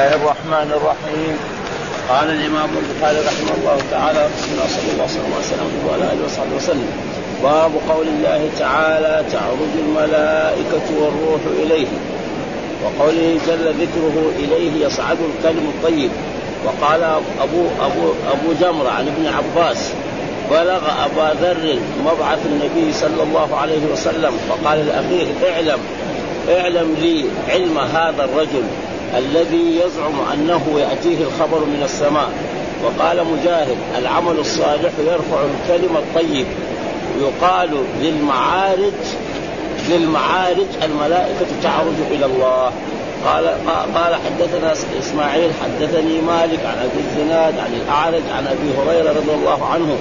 الله الرحمن الرحيم. قال الإمام البخاري رحمه الله تعالى صلى الله عليه وسلم وعلى آله وصحبه وسلم باب قول الله تعالى تعرج الملائكة والروح إليه. وقوله جل ذكره إليه يصعد الكلم الطيب. وقال ابو ابو أبو جمرة عن ابن عباس بلغ أبا ذر مبعث النبي صلى الله عليه وسلم. فقال لأخيه اعلم اعلم لي علم هذا الرجل. الذي يزعم أنه يأتيه الخبر من السماء. وقال مجاهد العمل الصالح يرفع الكلم الطيب. يقال للمعارج للمعارج الملائكة تعرج إلى الله. قال قال حدثنا إسماعيل حدثني مالك عن أبي الزناد عن الأعرج عن أبي هريرة رضي الله عنه.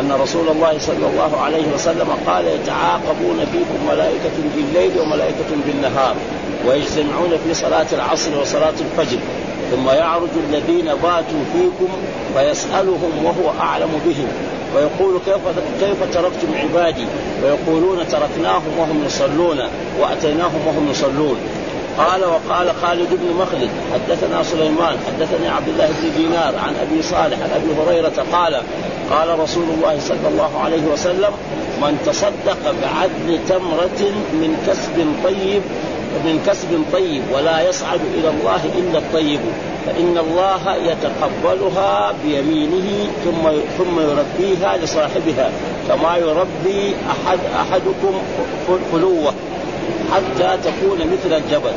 أن رسول الله صلى الله عليه وسلم قال يتعاقبون فيكم ملائكة بالليل وملائكة بالنهار ويجتمعون في صلاة العصر وصلاة الفجر ثم يعرج الذين باتوا فيكم فيسألهم وهو أعلم بهم ويقول كيف كيف تركتم عبادي؟ ويقولون تركناهم وهم يصلون وأتيناهم وهم يصلون. قال وقال خالد بن مخلد حدثنا سليمان حدثني عبد الله بن دينار عن أبي صالح عن أبي هريرة قال قال رسول الله صلى الله عليه وسلم من تصدق بعدل تمرة من كسب طيب من كسب طيب ولا يصعد إلى الله إلا الطيب فإن الله يتقبلها بيمينه ثم ثم يربيها لصاحبها كما يربي احد أحدكم فلوه حتى تكون مثل الجبل.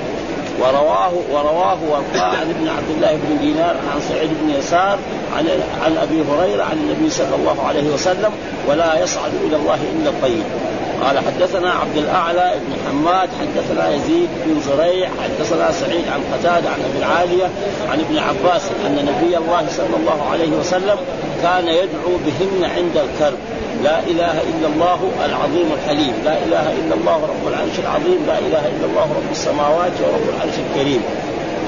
ورواه ورواه وارقاه عن ابن عبد الله بن دينار عن سعيد بن يسار عن عن أبي هريرة عن النبي صلى الله عليه وسلم ولا يصعد إلى الله إلا الطيب. قال حدثنا عبد الأعلى بن حماد حدثنا يزيد بن زريع حدثنا سعيد عن قتادة عن أبي العالية عن ابن عباس أن نبي الله صلى الله عليه وسلم كان يدعو بهن عند الكرب. لا إله إلا الله العظيم الحليم. لا إله إلا الله رب العرش العظيم. لا إله إلا الله رب السماوات ورب العرش الكريم.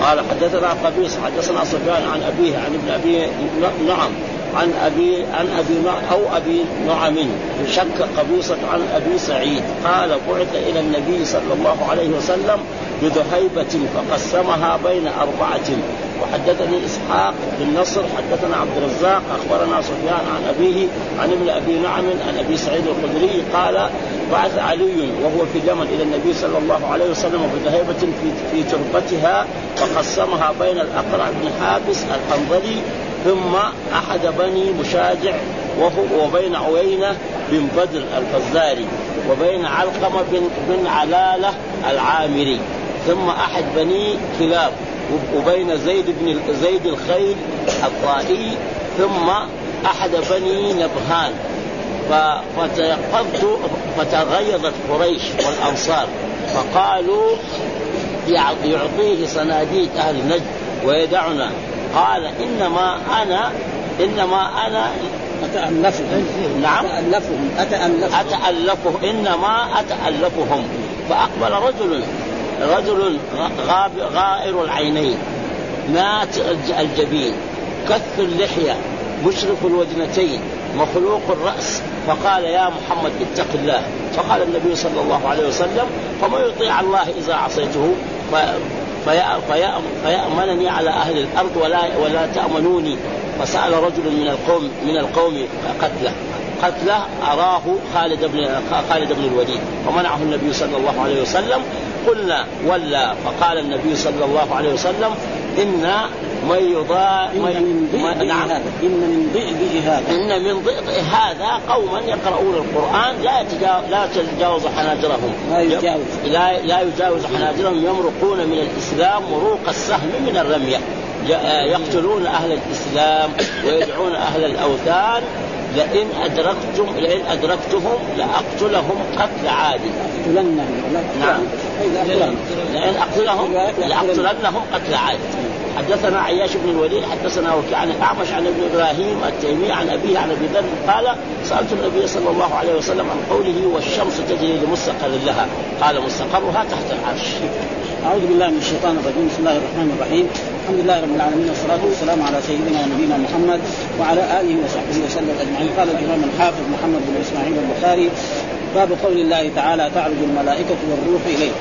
قال حدثنا قبيص حدثنا سفيان عن أبيه عن ابن أبي نعم عن أبي عن أبي أو أبي نعم. شك قبيصة عن أبي سعيد. قال بعث إلى النبي صلى الله عليه وسلم بذهيبة فقسمها بين أربعة. وحدثني إسحاق بن نصر حدثنا عبد الرزاق أخبرنا سفيان عن أبيه عن ابن أبي نعم عن أبي سعيد الخدري قال بعث علي وهو في اليمن إلى النبي صلى الله عليه وسلم بذهيبة في في تربتها فقسمها بين الأقرع بن حابس الحنظلي ثم أحد بني مشاجع وهو وبين عوينة بن بدر الفزاري وبين علقمة بن بن علالة العامري ثم أحد بني كلاب. وبين زيد بن زيد الخيل الطائي ثم أحد بني نبهان. فتيقظت فتغيظت قريش والأنصار. فقالوا يعطيه صناديد أهل نجد ويدعنا. قال إنما أنا إنما أنا أتألفهم. نعم. أتألفهم. أتألفهم. أتألفهم إنما أتألفهم. فأقبل رجل رجل غائر العينين مات الجبين كث اللحية مشرف الوجنتين مخلوق الرأس. فقال يا محمد اتق الله. فقال النبي صلى الله عليه وسلم فما يطيع الله إذا عصيته؟ فيأمنني على أهل الأرض ولا ولا تأمنوني. فسأل رجل من القوم من القوم قتله. قتله أراه خالد بن خالد بن الوليد فمنعه النبي صلى الله عليه وسلم قلنا ولا فقال النبي صلى الله عليه وسلم إن من يضاء من نعم. هذا. إن من ضئضئ هذا. إن من ضئضئ هذا قوما يقرؤون القرآن لا يتجاوز لا تتجاوز حناجرهم. لا يجاوز لا لا يجاوز حناجرهم. يمرقون من الإسلام مروق السهم من الرمية. يقتلون أهل الإسلام ويدعون أهل الأوثان لئن أدركتم لئن أدركتهم لأقتلهم قتل لأقتلنهم نعم. لئن أقتلهم لأقتلنهم قتل عادل حدثنا عياش بن الوليد حدثنا وكيع عن الأعمش عن ابن إبراهيم التيمي عن أبيه عن أبي ذر قال سألت النبي صلى الله عليه وسلم عن قوله والشمس تجري لمستقر لها. قال مستقرها تحت العرش. أعوذ بالله من الشيطان الرجيم. بسم الله الرحمن الرحيم. الحمد لله رب العالمين والصلاة والسلام على سيدنا ونبينا محمد وعلى آله وصحبه وسلم أجمعين. قال الإمام الحافظ محمد بن إسماعيل البخاري باب قول الله تعالى تعرج الملائكة والروح إليه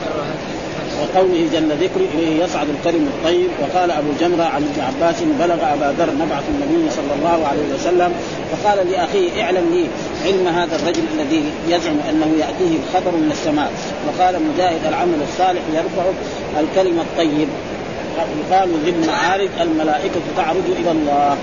وقوله جل ذكره إليه يصعد الكلم الطيب. وقال أبو جمرة عن ابن عباس بلغ أبا ذر نبعث النبي صلى الله عليه وسلم. فقال لأخيه اعلم لي علم هذا الرجل الذي يزعم أنه يأتيه الخبر من السماء. وقال مجاهد العمل الصالح يرفع الكلم الطيب. يقال للمعارج الملائكة تعرج إلى الله.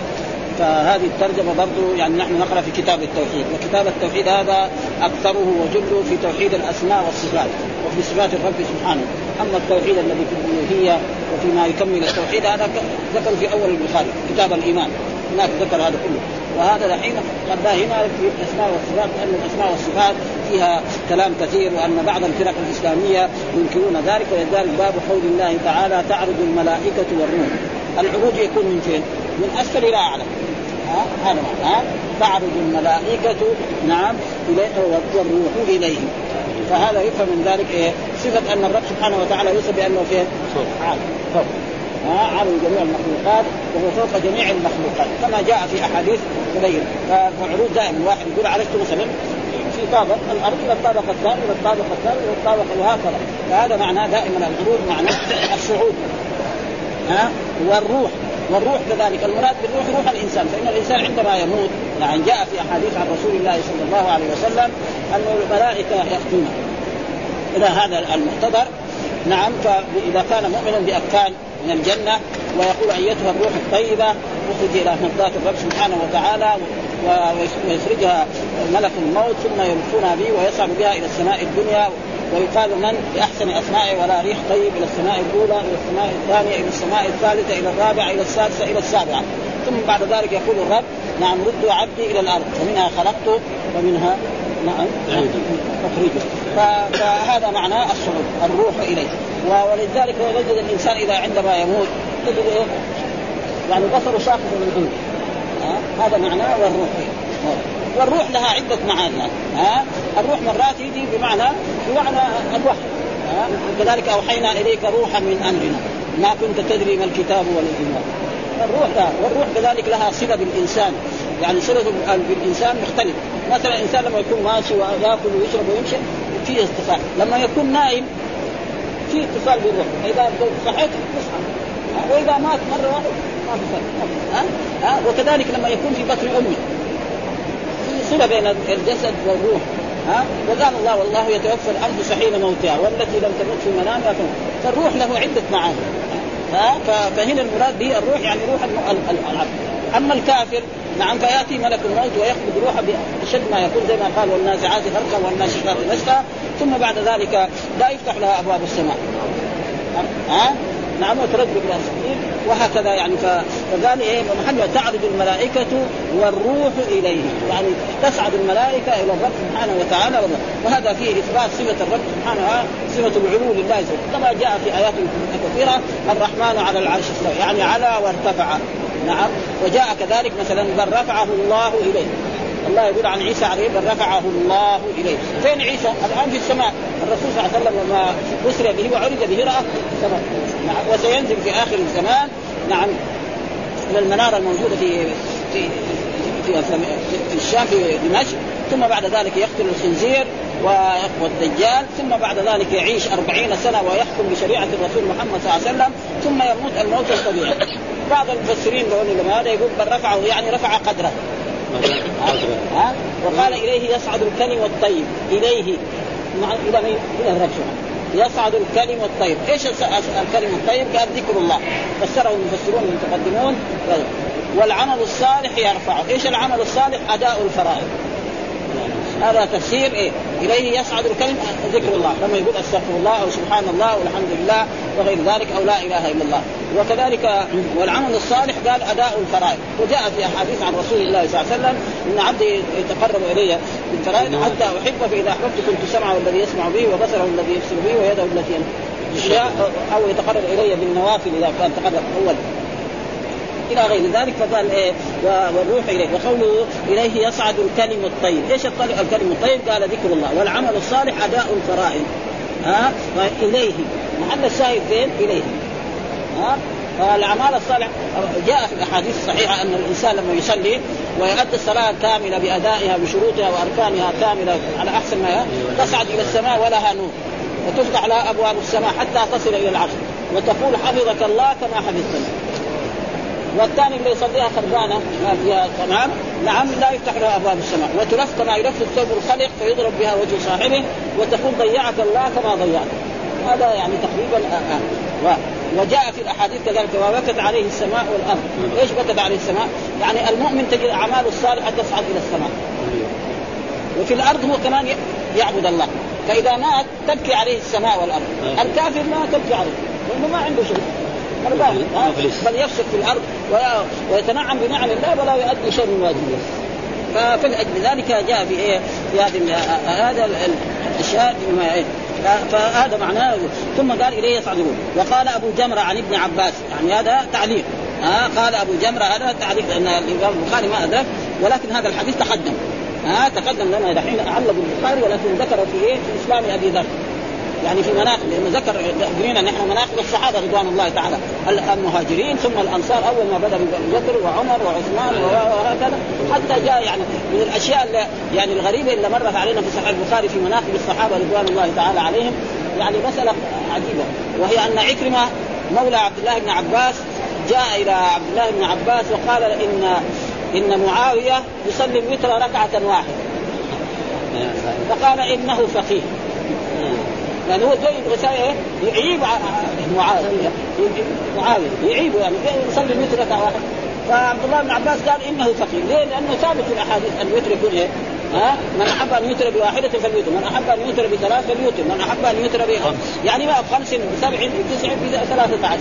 فهذه الترجمة برضو يعني نحن نقرأ في كتاب التوحيد وكتاب التوحيد هذا أكثره وجله في توحيد الأسماء والصفات وفي صفات الرب سبحانه. أما التوحيد الذي في الألوهية وفيما يكمل التوحيد هذا ذكر في أول البخاري كتاب الإيمان. هناك ذكر هذا كله. وهذا الحين قد هنا في الأسماء والصفات لأن الأسماء والصفات فيها كلام كثير وأن بعض الفرق الإسلامية ينكرون ذلك ولذلك باب قول الله تعالى تعرض الملائكة والروح. العروج يكون من فين؟ من أسفل إلى أعلى. هذا ها تعرض الملائكة نعم والروح إليه. فهذا يفهم من ذلك إيه؟ صفة أن الرب سبحانه وتعالى يوصف بأنه فين؟ عالي فوق ها عالي جميع المخلوقات وهو فوق جميع المخلوقات. كما جاء في أحاديث تبين فعروض دائما واحد يقول عرفت مثلا في طابق الأرض إلى الطابق الثاني إلى الطابق الثاني إلى الطابق وهكذا فهذا معناه دائما العروض معناه الصعود. ها؟ والروح. والروح كذلك. المراد بالروح روح الإنسان. فإن الإنسان عندما يموت يعني جاء في أحاديث عن رسول الله صلى الله عليه وسلم أن الملائكة يأتون. إلى هذا المحتضر نعم فإذا كان مؤمنا باركان من الجنة ويقول أيتها الروح الطيبة أخرج إلى مرضات الرب سبحانه وتعالى ويخرجها ملك الموت ثم يلقونها به ويصعد بها إلى السماء الدنيا ويقال من بأحسن أسمائه ولا ريح طيب إلى السماء الأولى إلى السماء الثانية إلى السماء الثالثة إلى الرابعة إلى السادسة إلى السابعة. ثم بعد ذلك يقول الرب نعم ردوا عبدي إلى الأرض فمنها خلقته ومنها نعم اخرجه فهذا معناه الصعود الروح إليه. ولذلك يجد الإنسان إذا عندما يموت تجد إيه؟ يعني بصره ساقط من عنده. هذا معناه والروح والروح لها عدة معاني. ها؟ الروح مرات يجي بمعنى بمعنى الوحي. كذلك أوحينا إليك روحا من أمرنا. ما كنت تدري ما الكتاب ولا الايمان الروح لا والروح كذلك لها صلة بالإنسان. يعني صلة بالإنسان مختلف مثلا الانسان لما يكون ماشي ويأكل ويشرب ويمشي في اتصال. لما يكون نائم في اتصال بالروح. إذا صحيت تصحى وإذا مات مرة واحدة ما في فرق. ها؟ وكذلك لما يكون في بطن صله بين الجسد والروح ها؟ وقال الله والله يتوفى الانفس حين موتها والتي لم تمت في منامها فالروح له عدة معاني ها؟ فهنا المراد به الروح يعني روح العبد. أما الكافر نعم فيأتي ملك الموت ويقبض روحه بشد ما يكون زي ما قال والنازعات غرقا والناشطات نشطا ثم بعد ذلك لا يفتح لها أبواب السماء. ها؟ نعم وتردد إلى السبيل وهكذا يعني فقال إيه محمد تعرض الملائكة والروح إليه. يعني تصعد الملائكة إلى الرب سبحانه وتعالى وهذا فيه إثبات صفة الرب سبحانه صفة العلو لله. كما جاء في آيات كثيرة الرحمن على العرش استوى. يعني على وارتفع. نعم. وجاء كذلك مثلا بل رفعه الله إليه. الله يقول عن عيسى عليه بل رفعه الله إليه، فين عيسى؟ الآن في السماء، الرسول صلى الله عليه وسلم لما اسري به وعرج به رأى السماء، نعم. وسينزل في آخر الزمان. نعم. إلى المنارة الموجودة في في في, في الشام في دمشق. ثم بعد ذلك يقتل الخنزير والدجال. ثم بعد ذلك يعيش أربعين سنة ويحكم بشريعة الرسول محمد صلى الله عليه وسلم. ثم يموت الموت الطبيعي. بعض المفسرين يقولون هذا يقول بل رفعه يعني رفع قدره. ها؟ وقال إليه يصعد الكلم الطيب إليه. مع إلى مين؟ إلى الرب يصعد الكلم الطيب، إيش الكلم الطيب؟ قال ذكر الله، فسره المفسرون المتقدمون. والعمل الصالح يرفعه، إيش العمل الصالح؟ أداء الفرائض. هذا تفسير إيه؟ إليه يصعد الكلم ذكر الله، لما يقول أستغفر الله أو سبحان الله والحمد لله وغير ذلك أو لا إله إلا الله، وكذلك والعمل الصالح قال أداء الفرائض، وجاء في أحاديث عن رسول الله صلى الله عليه وسلم إن عبدي يتقرب إلي بالفرائض حتى احبه فاذا أحببت كنت سمعه الذي يسمع به وبصره الذي يبصر به ويده التي أو يتقرب إلي بالنوافل إذا كان تقرب. أول. إلى غير ذلك فقال إيه والروح إليه وقوله إليه يصعد الكلم الطيب، إيش الكلم الطيب؟ قال ذكر الله. والعمل الصالح أداء الفرائض ها؟ اليه محل الشاهد فين؟ إليه. ها؟ فالاعمال الصالحه جاء في الأحاديث الصحيحة أن الإنسان لما يصلي ويؤدي الصلاة كاملة بأدائها بشروطها وأركانها كاملة على أحسن ما تصعد إلى السماء ولها نور وتفتح لها أبواب السماء حتى تصل إلى العرش وتقول حفظك الله كما حفظتني. والثاني اللي يصليها خربانة ما فيها تمام نعم لا يفتح لها أبواب السماء وتلف كما يلف الثوب الخلق فيضرب بها وجه صاحبه وتقول ضيعك الله كما ضيعك هذا يعني تقريبا آه آه. وجاء في الأحاديث كذلك وبكت عليه السماء والأرض، إيش بكت عليه السماء؟ يعني المؤمن تجد اعماله الصالحة تصعد إلى السماء. وفي الأرض هو كمان يعبد الله، فإذا مات تبكي عليه السماء والأرض، الكافر ما تبكي عليه، لأنه ما عنده شيء. بل يفسد في الأرض ويتنعم بنعم الله ولا يؤدي شيء من واجبه. فلأجل ذلك جاء في إيه؟ في هذه هذا الأشياء إيه؟ فهذا معناه ثم قال إليه يصعدون وقال أبو جمرة عن ابن عباس يعني هذا تعليق ها آه قال أبو جمرة هذا تعليق لأن الإمام البخاري ما أدرك ولكن هذا الحديث تقدم ها آه تقدم لنا دحين علق البخاري ولكن ذكر في إيه في إسلام أبي ذر يعني في مناقب لأنه ذكر قرينا نحن مناقب الصحابه رضوان الله تعالى. المهاجرين ثم الأنصار أول ما بدأ بكر وعمر وعثمان وهكذا. حتى جاء يعني من الأشياء اللي يعني الغريبة اللي مرت علينا في صحيح البخاري في مناقب الصحابه رضوان الله تعالى عليهم. يعني مسألة عجيبة وهي أن عكرمة مولى عبد الله بن عباس جاء إلى عبد الله بن عباس وقال ان إن معاوية يصلي الوتر ركعة واحدة. فقال إنه فقيه. يعني هو جاي رسائل يعيب معاويه معاوية. يعيبه يعني يصلي الوتر ركعه واحدة فعبد الله بن عباس قال إنه فقيه، ليه؟ لأنه ثابت في الأحاديث أن الوتر يكون إيه؟ ها؟ من أحب أن يوتر بواحده فليوتر، من أحب أن يوتر بثلاث فليوتر، من أحب أن يوتر بخمس، يعني ما بخمس بسبع بتسع بثلاثة عشر،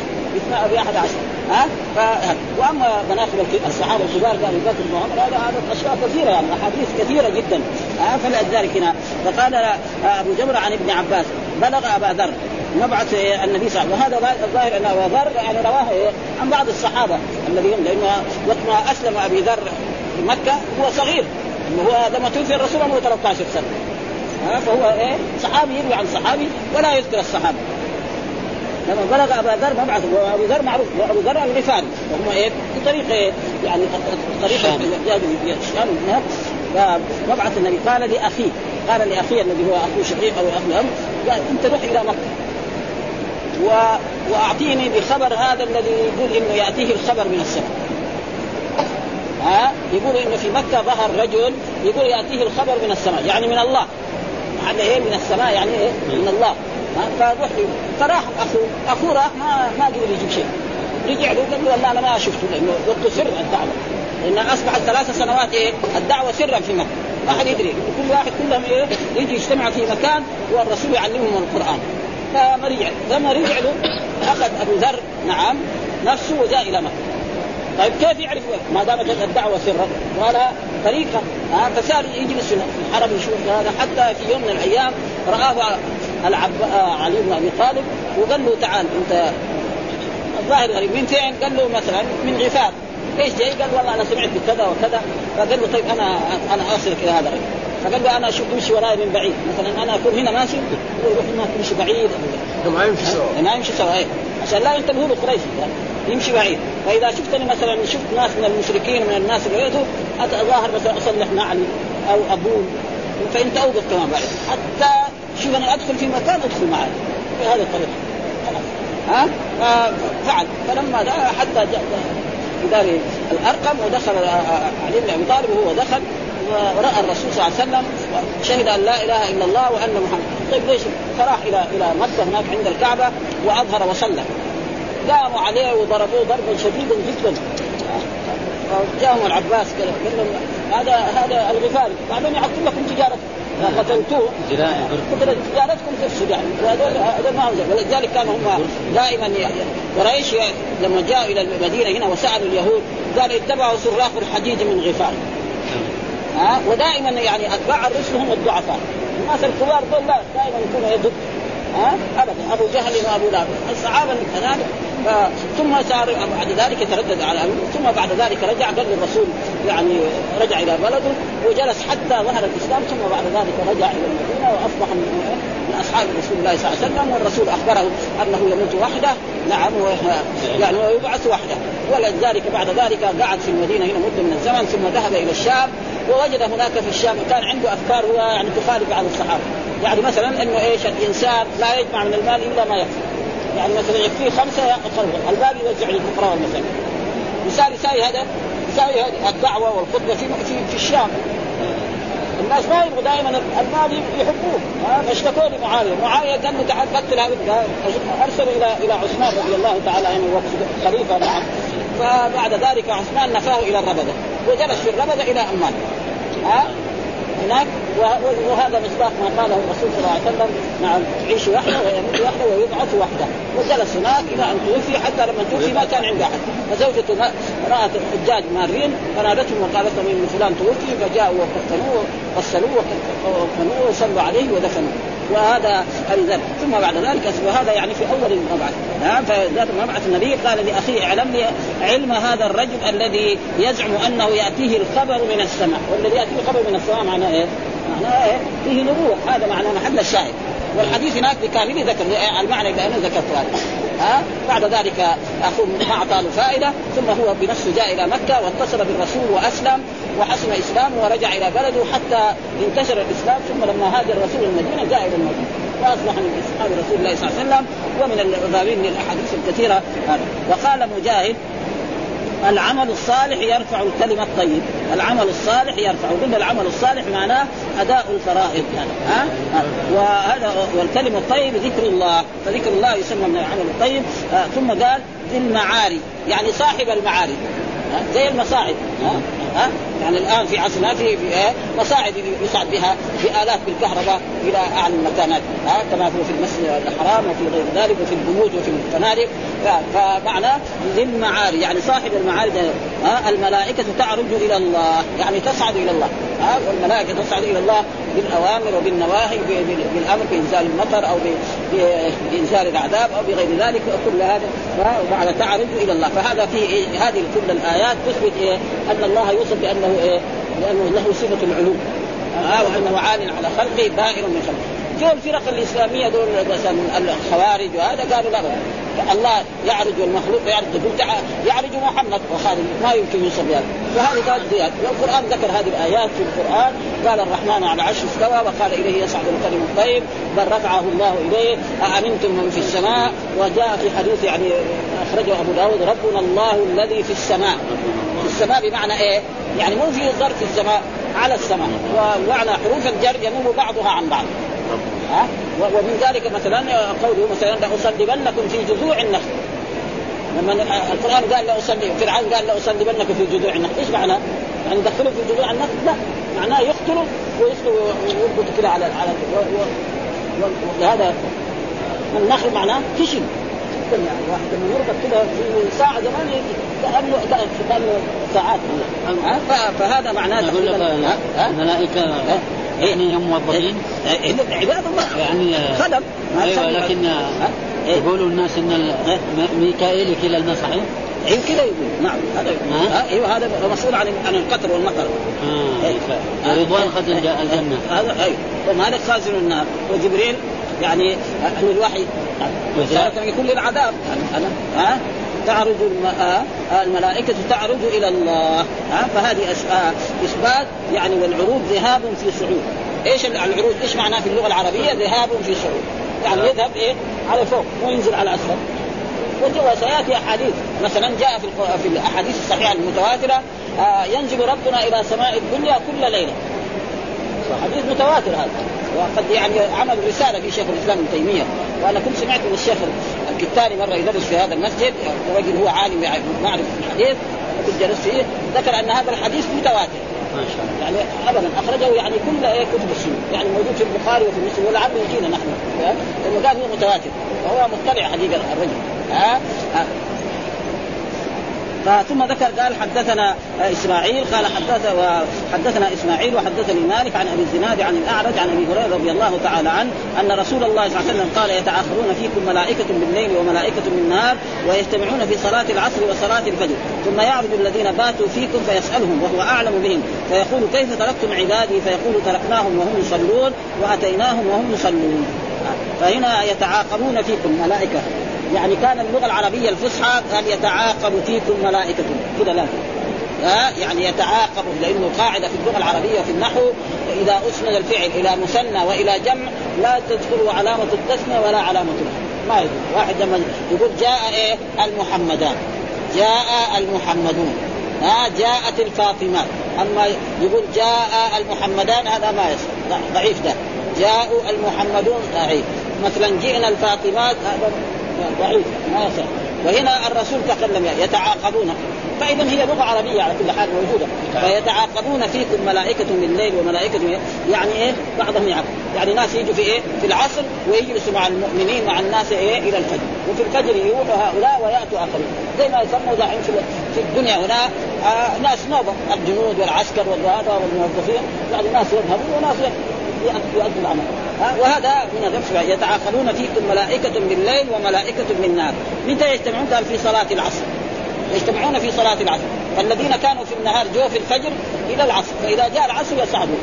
بأحد عشر، ها؟ ف... وأما مناقب الصحابة الكبار قال ابو بكر وعمر هذا هذا أشياء كثيرة يعني أحاديث كثيرة جدا، ها؟ فلذلك هنا. فقال أبو جمرة عن ابن عباس بلغ ابا ذر مبعث النبي صلى الله عليه وسلم وهذا الظاهر ان ابا ذر يعني رواه عن بعض الصحابه الذين لأنه وقت ما اسلم ابي ذر في مكه هو صغير هو لما توفي الرسول عمره 13 سنه فهو إيه صحابي يروي عن صحابي ولا يذكر الصحابه لما بلغ ابا ذر مبعث وابو ذر معروف وابو ذر الغفاري وهم إيه في طريق إيه يعني طريقه الشام فمبعث النبي قال لاخيه قال لاخيه الذي هو أخو شقيق أو اخو ام قال أنت روح إلى مكه و... وأعطيني بخبر هذا الذي يقول إنه يأتيه الخبر من السماء. ها؟ يقول إنه في مكة ظهر رجل يقول يأتيه الخبر من السماء يعني من الله. معنى إيه من السماء؟ يعني إيه؟ من الله. فروح فراح اخوه أخوه راح ما ما قدر يجيب شيء. رجع له قال له والله أنا ما شفته لأنه قلت سر الدعوه لأن أصبحت ثلاث سنوات إيه؟ الدعوة سرا في مكة. ما حد يدري. كل واحد كلهم إيه؟ يجي يجتمع في مكان والرسول يعلمهم القرآن. فما رجع لما رجع له. اخذ أبو ذر نعم نفسه وجاء إلى مكة. طيب كيف يعرف؟ ما دامت الدعوة سرا. ولا طريقة ها فصار يجلس في الحرم يشوف هذا. حتى في يوم من الأيام رآه العب علي بن أبي طالب وقال له تعال أنت الظاهر غريب. من فين؟ قال له مثلا من غفار. إيش جاي؟ قال والله أنا سمعت بكذا وكذا. فقال له طيب أنا أنا أصلك إلى هذا الرجل. فقال له أنا أشوف امشي وراي من بعيد. مثلا أنا أكون هنا ماشي يروح ما تمشي بعيد. ما يمشي سوا. ما يمشي سوا إيه. عشان لا ينتبهوا له قريش يعني يمشي بعيد. فإذا شفتني مثلا شفت ناس من المشركين من الناس اللي يأتوا اتظاهر مثلا أصلح نعلي أو ابول فانت اوقف كمان بعد. حتى شوف أنا أدخل في مكان أدخل معي. بهذه الطريقة. ها؟ فعل. فلما حتى بدار الأرقم ودخل علي بن أبي طالب وهو دخل ورأى الرسول صلى الله عليه وسلم شهد أن لا إله إلا الله وأن محمد. طيب ليش؟ فراح إلى إلى مكة هناك عند الكعبة وأظهر وصلى. قاموا عليه وضربوه ضربا شديدا جدا. جاءهم العباس قال لهم هذا هذا الغفاري بعدين يحط لكم تجارة قتلتوه. تجارتكم تفسد يعني وهذول هذول ما ولذلك كانوا هم دائما قريش لما جاءوا إلى المدينة هنا وسألوا اليهود قالوا اتبعوا سراق الحديد من غفار. ها؟ ودائما يعني أتباع الرسل هم الضعفاء. الناس الكبار دول لا دائما يكونوا يدق ها؟ أبدا. أبو جهل وأبو لهب. الصحابة كذلك ثم صار بعد ذلك يتردد على ثم بعد ذلك رجع قال الرسول. يعني رجع إلى بلده وجلس حتى ظهر الإسلام. ثم بعد ذلك رجع إلى المدينة وأصبح من, من أصحاب رسول الله صلى الله عليه وسلم. والرسول أخبره أنه يموت وحده. نعم يعني ويبعث وحده. ولذلك بعد ذلك قعد في المدينة هنا مدة من الزمن. ثم ذهب إلى الشام. ووجد هناك في الشام. كان عنده أفكار هو يعني تخالف بعض الصحابة. يعني مثلا إنه إيش الإنسان لا يجمع من المال إلا ما يكفي. يعني مثلا يكفيه خمسة ياخذ الباقي يوزع للفقراء والمساكين. مثال يساوي هذا يساوي الدعوة والخطبة في في, الشام. الناس ما يبغوا دائما المال يحبوه. فاشتكوا لمعاوية، معاوية قال له تعال قتل هذا أرسلوا إلى إلى عثمان رضي الله تعالى عنه وقت خليفة نعم فبعد ذلك عثمان نفاه إلى الربدة. وجلس في الربدة إلى أمان. ها؟ هناك وهذا مصداق ما قاله الرسول صلى الله عليه وسلم نعم يعيش وحده ويموت وحده ويبعث وحده. وجلس هناك إلى أن توفي حتى لما توفي ما كان عنده أحد. فزوجته رات الحجاج مارين فنادتهم وقالت لهم إن فلان توفي فجاءوا وكفنوه غسلوه وكفنوه وصلوا عليه ودفنوه. وهذا ثم بعد ذلك وهذا يعني في أول المبعث. نعم فذات مبعث النبي قال لأخيه اعلم لي علم هذا الرجل الذي يزعم أنه يأتيه الخبر من السماء. والذي يأتيه الخبر من السماء معناه إيه؟ معناه إيه؟ فيه نبوة. هذا معناه محل الشاهد. والحديث هناك بكامله ذكر؟ المعنى اللي أنا ذكرته هذا. ها؟ بعد ذلك اخوه ما أعطى له فائدة ثم هو بنفسه جاء إلى مكة واتصل بالرسول وأسلم وحسن اسلامه ورجع إلى بلده حتى انتشر الإسلام ثم لما هاجر الرسول المدينة جاء إلى المدينة. وأصبح من أصحاب رسول الله صلى الله عليه وسلم ومن الراوين للأحاديث الكثيرة هذا. وقال مجاهد العمل الصالح يرفع الكلمة الطيب. العمل الصالح يرفع. قلنا العمل الصالح معناه أداء الفرائض يعني ها؟ وهذا والكلمة الطيب ذكر الله. فذكر الله يسمى من العمل الطيب. آه ثم قال ذي المعاري. يعني صاحب المعاري. زي المصاعد ها؟ ها؟ يعني الآن في عصرنا في مصاعد يصعد بها بآلاف بالكهرباء إلى أعلى المكانات ها كما في المسجد الحرام وفي غير ذلك وفي البيوت وفي الفنادق فمعنى ذي المعاري يعني صاحب المعاري ها الملائكة تعرج إلى الله يعني تصعد إلى الله ها والملائكة تصعد إلى الله بالأوامر وبالنواهي بالأمر بإنزال المطر أو بإنزال العذاب أو بغير ذلك كل هذا وبعد تعرج إلى الله. فهذا في هذه كل الآيات تثبت إيه؟ أن الله يوصف بانه إيه؟ لأنه له صفة العلو آه وانه عال على خلقه بائر من خلقه. جو الفرق الإسلامية دول مثلا الخوارج وهذا قالوا لا الله يعرج والمخلوق يعرج يعرج محمد. وخالد ما يمكن يوصف بهذا. فهذه قالت ديات. والقرآن ذكر هذه الآيات في القرآن. قال الرحمن على عرش استوى وقال إليه يصعد الكلم الطيب. بل رفعه الله إليه. أأمنتم من في السماء؟ وجاء في حديث يعني أخرجه أبو داود ربنا الله الذي في السماء. في السماء بمعنى إيه؟ يعني مو في ظرف السماء على السماء ومعنى حروف الجر ينوب بعضها عن بعض. ها؟ ومن ذلك مثلا قوله مثلا لاصلبنكم في جذوع النخل. لما القرآن قال لاصلي فرعون قال لاصلبنكم في جذوع النخل. إيش معناه؟ يعني دخلوا في جذوع النخل؟ لا. معناه يقتلوا ويسلوا ويربطوا كده على على وهذا النخل معناه خشن يعني واحد لما يربط كده في ساعة زمان كانه كانه ساعات. فهذا معناه الملائكة يعني هم موظفين؟ عباد الله يعني خدم. أيوه لكن يقولوا الناس إن ميكائيل يكيل الماء صحيح؟ أيوه كذا يقول. نعم هذا أيوه هذا مسؤول عن عن القطر والمطر آه رضوان خزن الجنة. هذا أيوه. ومالك خازن النار. وجبريل يعني أهل الوحي. وسائر يكون للعذاب أنا. ها؟ تعرج الملائكة تعرج إلى الله. ها؟ فهذه إثبات يعني والعروج ذهاب في صعود. إيش العروج؟ إيش معناه في اللغة العربية؟ ذهاب في صعود. يعني يذهب إيه؟ على فوق وينزل على اسفل وسيأتي أحاديث. مثلا جاء في في الأحاديث الصحيحة المتواترة آه ينزل ربنا إلى سماء الدنيا كل ليلة. حديث متواتر هذا. وقد يعني عمل رسالة في شيخ الإسلام ابن تيمية وأنا كنت سمعت من الشيخ الكتاني مرة يدرس في هذا المسجد رجل هو عالم معرفة الحديث كنت جلست فيه ذكر أن هذا الحديث متواتر. ما شاء الله. يعني ابدا أخرجه يعني كل إيه كتب السنة يعني موجود في البخاري وفي مسلم ولعله يجينا نحن لأنه قال هو متواتر وهو مطلع حقيقه الرجل. ها؟ ثم ذكر قال حدثنا إسماعيل قال حدث وحدثنا إسماعيل وحدثني مالك عن أبي الزناد عن الأعرج عن أبي هريرة رضي الله تعالى عنه أن رسول الله صلى الله عليه وسلم قال يتأخرون فيكم ملائكة بالليل وملائكة بالنهار ويجتمعون في صلاة العصر وصلاة الفجر ثم يعرج الذين باتوا فيكم فيسألهم وهو أعلم بهم فيقول كيف تركتم عبادي؟ فيقول تركناهم وهم يصلون وأتيناهم وهم يصلون. فهنا يتعاقبون فيكم ملائكة. يعني كان اللغة العربية الفصحى قال يتعاقب فيكم ملائكة. كذا لا. ها؟ يعني يتعاقب لأنه قاعدة في اللغة العربية في النحو. اذا أسند الفعل إلى مثنى وإلى جمع لا تدخل علامة التثنية ولا علامة ما يدخل. واحد لما يقول جاء إيه؟ المحمدان. جاء المحمدون. ها؟ جاءت الفاطمات. أما يقول جاء المحمدان هذا ما يصح. ضعيف ده. جاءوا المحمدون ضعيف. مثلا جئنا الفاطمات هذا ضعيف ما يصح وهنا الرسول تكلم يتعاقبون. فإذا هي لغة عربية على كل حال موجودة. فيتعاقبون فيكم ملائكة بالليل وملائكة من يعني إيه؟ بعضهم يعقب يعني ناس يجوا في إيه؟ في العصر ويجلسوا مع المؤمنين مع الناس إيه؟ إلى الفجر. وفي الفجر يروحوا هؤلاء ويأتوا اخرين زي ما يسموا دحين في الدنيا هنا آه ناس نوبة. الجنود والعسكر والهذا والموظفين. يعني ناس يذهبون وناس يؤدوا العمل وهذا من الرفع يتعاقبون فيكم ملائكة بالليل وملائكة بالنهار متى يجتمعون قال في صلاة العصر يجتمعون في صلاة العصر فالذين كانوا في النهار جو في الفجر إلى العصر فإذا جاء العصر يصعدون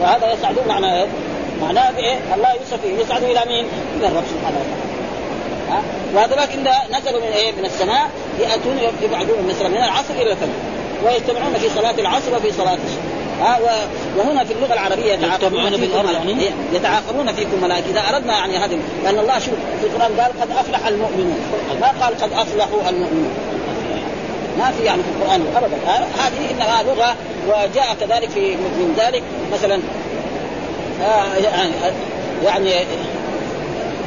وهذا يصعدون معناه؟ معناه بايه؟ الله يوصف يصعدوا إلى مين؟ إلى الرب سبحانه وتعالى. ها؟ وهذولاك اذا نزلوا من إيه؟ من السماء يأتون يبعدون مثلا من العصر إلى الفجر ويجتمعون في صلاة العصر وفي صلاة الصبح ها وهنا في اللغة العربية يتعاقبون فيكم يعني؟ يتعاقبون فيكم ملائكه إذا أردنا يعني هذه لأن الله شوف في القرآن قال قد أفلح المؤمنون. ما قال قد أفلحوا المؤمنون. ما في يعني في القرآن ابدا. هذه إنها لغة وجاء كذلك في من ذلك. مثلا آه يعني يعني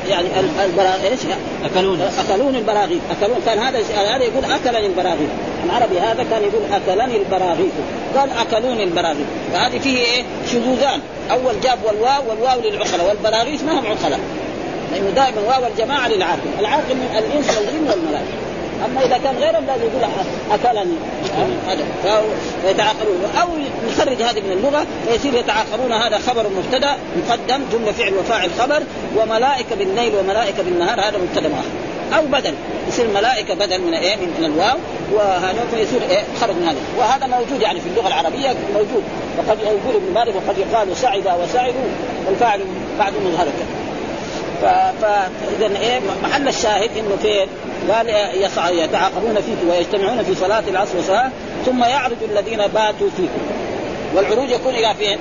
يعني البراغيث إيش؟ أكلون. أكلون البراغيث أكلون كان هذا هذا يقول اكلني البراغيث العربي هذا كان يقول أكلني البراغيث. قال أكلوني البراغيث. فهذه فيه إيه؟ شذوذان. أول جاب والواو والواو للعقلاء والبراغيث ما هم عقلاء. لأنه دائما واو الجماعة للعاقل. العاقل من الإنس والجن والملائكة. أما إذا كان غيرهم لازم يقول أكلني. هذا. فيتعاقلون أو نخرج هذه من اللغة فيصير يتعاقلون. هذا خبر مبتدأ مقدم جملة فعل وفاعل خبر وملائكة بالليل وملائكة بالنهار هذا مبتدأ مؤخر أو بدل. يصير ملائكه بدل من إيه؟ من الواو. وهذا فيصير إيه؟ خرج من هذا. وهذا موجود يعني في اللغة العربية موجود. وقد يقول ابن مالك وقد يقال سعد وسعدوا والفاعل بعد مظهر فاذا إيه؟ محل الشاهد إنه فين؟ قال يتعاقبون فيكم ويجتمعون في صلاة العصر وصلاة. ثم يعرج الذين باتوا فيكم. والعروج يكون إلى فين؟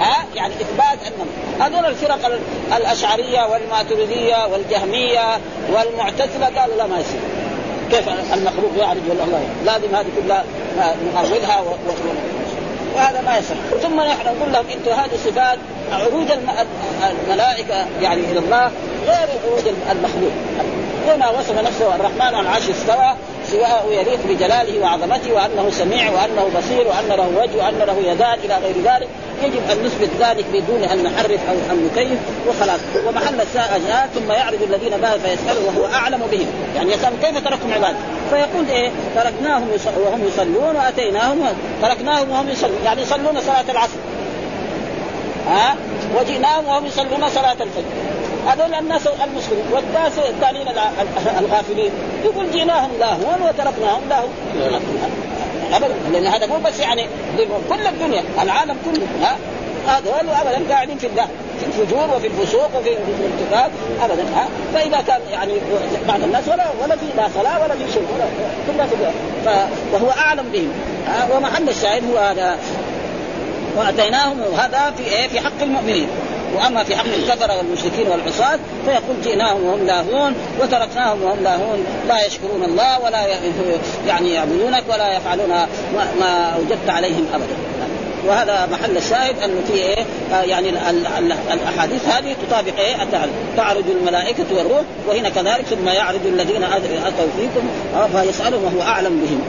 ها يعني إثبات انهم هذول الفرق الأشعرية والماتريدية والجهمية والمعتزلة قالوا لا ما يصير. كيف المخلوق يعرج ولا الله لازم هذه كلها. و... وهذا ما يصح ثم نحن نقول لهم أنتم هذه صفات عروج الملائكة يعني إلى الله غير عروج المخلوق. هنا وصف نفسه الرحمن على العرش استوى سواء يليق بجلاله وعظمته وأنه سميع وأنه بصير وأن له وجه وأن له يدان إلى غير ذلك. يجب أن نثبت ذلك بدون أن نحرف أو أن نكيف وخلاص. ومحل الساء ثم يعرض الذين بها فيسألوا وهو أعلم بهم. يعني يسأل كيف تركتم عبادي فيقول إيه؟ تركناهم وهم يصلون وأتيناهم تركناهم وهم يصلون. يعني يصلون صلاة العصر. ها؟ وجئناهم وهم يصلون صلاة الفجر. هذول الناس المسلمين والناس الثانيين الغافلين. يقول جئناهم لاهون وتركناهم لاهون ابدا. لأن هذا مو بس يعني كل الدنيا العالم كله. ها؟ هذول ابدا قاعدين في الله في الفجور وفي الفسوق وفي الارتكاب ابدا. ها؟ فإذا كان يعني بعض الناس ولا ولا في لا صلاه ولا في شيء. ولا في وهو أعلم بهم. ومحل الشاهد هو هذا. وأتيناهم هذا في إيه؟ في حق المؤمنين. وأما في حق الكفره والمشركين والعصاة فيقول جئناهم وهم لاهون وتركناهم وهم لاهون لا يشكرون الله ولا يعني يعبدونك ولا يفعلون ما اوجدت عليهم أبدا. وهذا محل الشاهد انه في إيه؟ آه يعني ال ال ال الأحاديث هذه تطابق إيه؟ تعرج الملائكة والروح وهنا كذلك ثم يعرج الذين أتوا فيكم فيسألهم وهو أعلم بهم.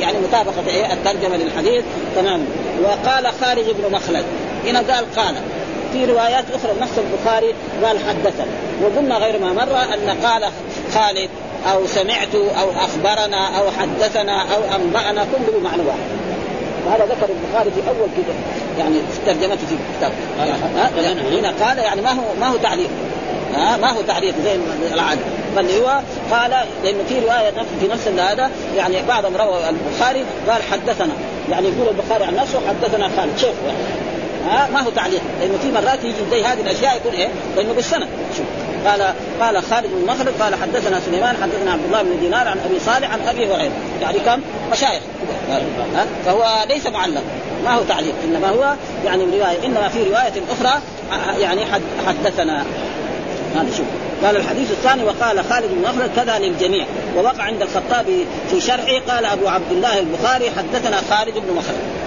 يعني مطابقة إيه؟ الترجمة للحديث. تمام. وقال خارج بن مخلد هنا قال قال في روايات أخرى نص البخاري قال حدثنا. وقلنا غير ما مر أن قال خالد أو سمعت أو أخبرنا أو حدثنا أو أنبأنا كله معنى واحد. وهذا ذكر البخاري في أول كده يعني في ترجمته في الكتاب. هنا قال يعني ما هو ما هو تعليق. ها؟ ما هو تعليق زي العادة. بل هو قال لأنه في رواية في نفس هذا يعني بعضهم روى البخاري قال حدثنا. يعني يقول البخاري عن نفسه حدثنا خالد. شيخ يعني. ها؟ ما هو تعليق. لأنه في مرات يجي زي هذه الأشياء يكون إيه؟ لأنه بالسند. شوف. قال قال خالد بن مخلد قال حدثنا سليمان حدثنا عبد الله بن دينار عن أبي صالح عن أبي هريره يعني كم؟ مشايخ. ها؟ فهو ليس معلق. ما هو تعليق. إنما هو يعني رواية. إنما في رواية أخرى يعني حدثنا. هذا شوف. قال الحديث الثاني وقال خالد بن مخلد كذا للجميع. ووقع عند الخطابي في شرحه قال أبو عبد الله البخاري حدثنا خالد بن مخلد.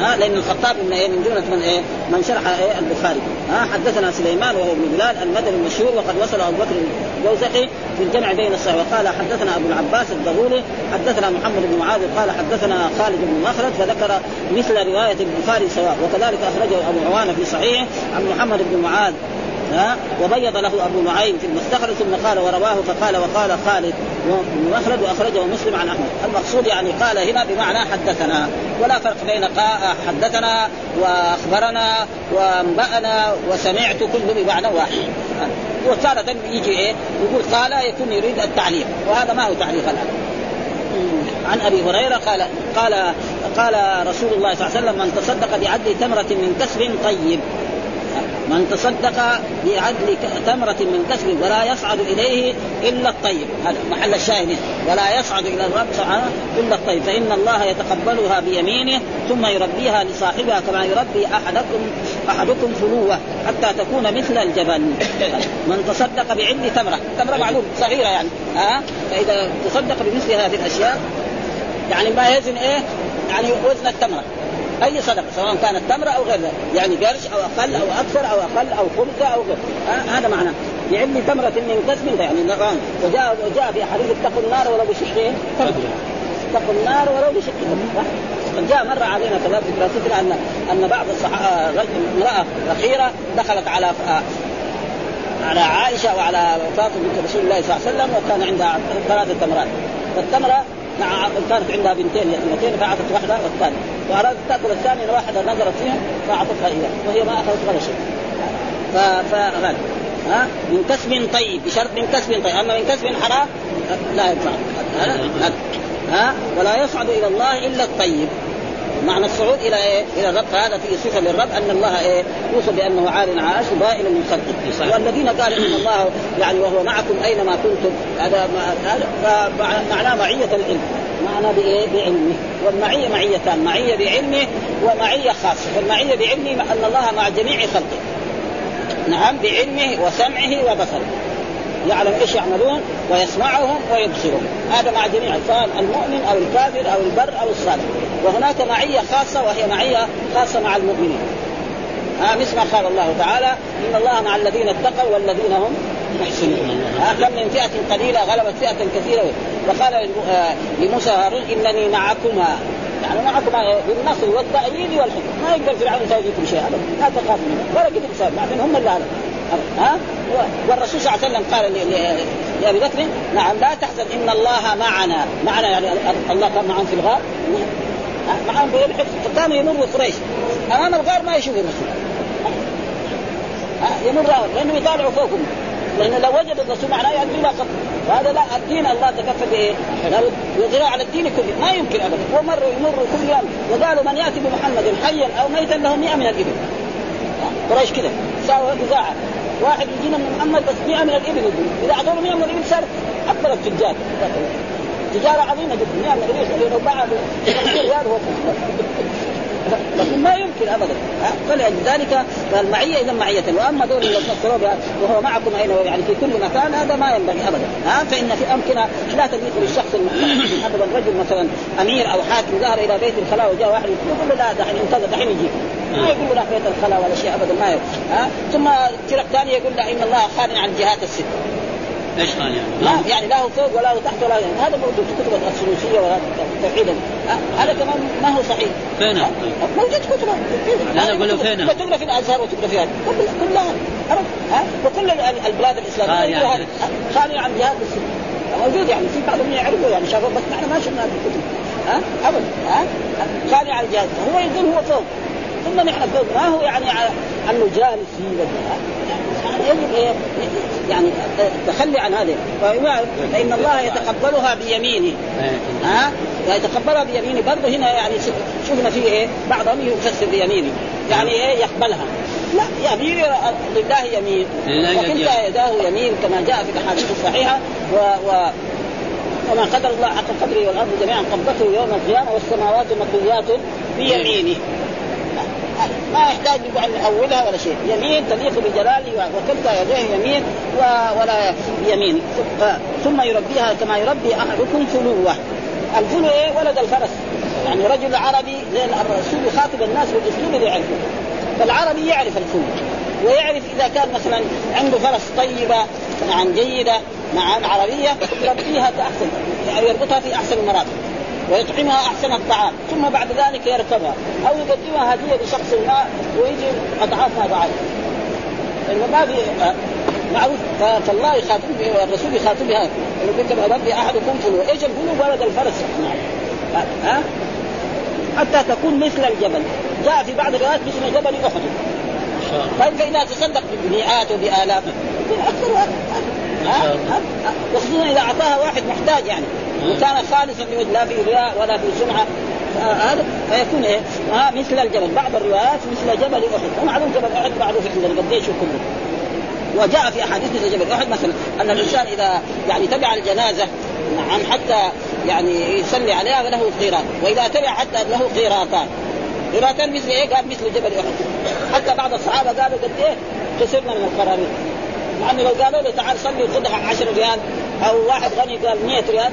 ها لأن الخطاب من إيه؟ من جملة من إيه؟ من شرح إيه؟ البخاري. ها حدثنا سليمان وهو ابن بلال المدني المشهور وقد وصل أبو بكر الجوزقي في الجمع بين الصحيح. وقال حدثنا أبو العباس الدغولي حدثنا محمد بن معاذ قال حدثنا خالد بن مخلد فذكر مثل رواية البخاري سواء. وكذلك أخرجه أبو عوانة في صحيحه عن محمد بن معاذ ها وبيض له أبو نعيم في المستخرج ثم قال ورواه فقال وقال خالد مخلد واخرجه مسلم عن أحمد. المقصود يعني قال هنا بمعنى حدثنا ولا فرق بين حدثنا وأخبرنا وأنبأنا وسمعت كله بمعنى واحد. وتارة يجي إيه؟ يقول قال يكون يريد التعليق وهذا ما هو تعليق الآن. عن أبي هريرة قال قال قال رسول الله صلى الله عليه وسلم من تصدق بعدل تمرة من كسب طيب. من تصدق بعدل تمرة من كسب ولا يصعد إليه إلا الطيب. هذا محل الشاهد. ولا يصعد إلى الرب إلا الطيب. فإن الله يتقبلها بيمينه ثم يربيها لصاحبها كما يربي أحدكم أحدكم فلوة حتى تكون مثل الجبل. من تصدق بعدل تمرة. تمرة معلوم صغيرة يعني. ها؟ فإذا تصدق بمثل هذه الأشياء يعني ما يزن إيه؟ يعني وزن التمرة. أي صدقة سواء كانت تمره أو غير ذلك. يعني قرش أو أقل أو أكثر أو أقل أو خمسه أو غير. آه هذا معناه. يعني تمرة من كسب يعني نغان وجاء وجاء في حديث اتقوا النار ولو بشقين اتقوا النار ولو بشق جاء مر علينا كذلك في دراستنا ان أن بعض الصحابه امرأة اخيره دخلت على على عائشة وعلى فاطمة بنت رسول الله صلى الله عليه وسلم وكان عندها ثلاثة تمرات. فالتمرة مع كانت عندها بنتين يتيمتين فأعطت واحدة والثانيه وأرادت تأكل الثانية واحدة نظرت فيها فأعطتها إياها وهي ما أخذت ولا شيء. ف ها؟ من كسب طيب بشرط من كسب طيب. أما من كسب حرام لا ينفع. ها؟ ولا يصعد إلى الله إلا الطيب. معنى الصعود إلى إيه؟ إلى الرب. فهذا فيه صفة للرب أن الله إيه؟ يوصف بأنه عال عاش بائن من خلقه والذين قالوا إن الله يعني وهو معكم أينما كنتم. هذا هذا معناه معية العلم. معنى بإيه؟ بعلمه. والمعية معيتان. معية بعلمه ومعية خاصة. فالمعية بعلمه أن الله مع جميع خلقه. نعم بعلمه وسمعه وبصره. يعلم إيش يعملون ويسمعهم ويبصرهم. هذا مع جميع سواء المؤمن أو الكافر أو البر أو الصالح. وهناك معية خاصة وهي معية خاصة مع المؤمنين. ها مثل ما قال الله تعالى إن الله مع الذين اتقوا والذين هم محسنون. كم من فئة قليلة غلبت فئة كثيرة. وقال آه، لموسى هارون إنني معكما. يعني معكما بالنصر والتأييد والحكم ما يقدر فرعون يسوي فيكم شيء ابدا. لا تخاف منه ولا قدر بعدين هم اللي ها؟ والرسول صلى الله عليه وسلم قال لابي بكر نعم لا تحزن إن الله معنا. معنا يعني الله كان معهم في الغار. معهم بين الحفظ كانوا يمروا قريش. أمام الغار ما يشوفوا الرسول. يمر لأنهم يطالعوا فوقهم. لأنه لو وجد الرسول معناه يؤدي إلى قتل وهذا لا الدين الله تكفل بايه؟ يظهر على الدين كله. ما يمكن ابدا. ومروا يمروا كل يوم. وقالوا من يأتي بمحمد حيا أو ميتا له 100 من الإبل. قريش كذا ساووا اذاعه واحد يجينا من محمد بس 100 من الإبل يقول إذا أعطونا 100 من الإبل صار أكبر التجار. تجارة عظيمة جدا. 100 من الإبل لو باع ريال هو لكن ما يمكن ابدا. فلذلك فالمعيه اذا معية. وأما دول بها وهو معكم أين يعني في كل مكان هذا ما ينبغي ابدا. ها؟ فإن في أمكنة لا تليق بالشخص ابدا. رجل مثلا أمير أو حاكم ظهر إلى بيت الخلاء وجاء واحد يقول له لا دحين انتظر دحين يجي. ما يقول له بيت الخلاء ولا شيء ابدا ما يقول. ها؟ ثم فرق ثانية يقول له إن الله خارج عن الجهات الست. قال يعني؟ لا يعني لا هو فوق ولا هو تحت ولا يعني. هذا موجود في كتب السلوكيه ولا التوحيد. هذا كمان ما هو صحيح. فين؟ موجود كتب لا أقول له فين؟ وتقرا في الازهر وتقرأ في هذا كلها. ها؟ وكل البلاد الإسلامية. يعني. خالي عن جهاد السنة موجود يعني. في بعضهم يعرفوا يعني. شافوا بس نحن ما شفنا هذه الكتب. ها؟ ابدا ها؟ خالي عن الجهاد هو يقول هو فوق. ثم نحن فوق. ما هو يعني انه جالس في يجب إيه؟ يعني التخلي عن هذه. فإن الله يتقبلها بيمينه. ها؟ يتقبلها بيمينه. برضه هنا يعني شفنا فيه إيه؟ بعضهم يفسر بيمينه. يعني إيه؟ يقبلها. لا يمين لله يمين. وكلتا. يداه يمين كما جاء في الأحاديث الصحيحة و, و وما قدر الله حق قدره والأرض جميعا قبضته يوم القيامة والسماوات مطويات بيمينه. ما يحتاج ان نحولها ولا شيء، يمين تليق بجلاله وكلتا يديه يمين ولا يمين ثم يربيها كما يربي أحدكم فلوه. الفلو إيه؟ ولد الفرس. يعني رجل عربي لأن الرسول يخاطب الناس بالأسلوب اللي يعرفه. فالعربي يعرف الفلو ويعرف إذا كان مثلا عنده فرس طيبة نعم جيدة نعم عربية يربيها باحسن يعني يربطها في أحسن المراتب ويطعمها أحسن الطعام ثم بعد ذلك يركبها أو يقدمها هدية لشخص ما ويجي اضعاف ما بعد لأنه ما في آه، معروف فالله يخاطب والرسول يخاطب بها يقول كما ربي أحدكم فلو إيش الفلو ولد الفرس. نعم ها؟ حتى تكون مثل الجبل. جاء في بعض الروايات مثل جبل أحد. طيب فاذا تصدق بمئات وبآلاف. أكثر وخصوصا إذا أعطاها واحد محتاج يعني وكان خالصا لوجه لا في رياء ولا في سمعة هذا فيكون إيه؟ ها مثل الجبل، بعض الروايات مثل جبل أحد، ومعلوم جبل أحد معروف عندنا قديش كله. وجاء في أحاديث مثل جبل أحد مثلا أن الإنسان إذا يعني تبع الجنازة نعم حتى يعني يصلي عليها فله قيراط، وإذا تبع حتى له قيراطان. قيراطان مثل إيه؟ قال مثل جبل أحد. حتى بعض الصحابة قالوا قد إيه؟ كسرنا من القراريط. مع انه لو قالوا له تعال صلي وخذ 10 ريال أو واحد غني قال 100 ريال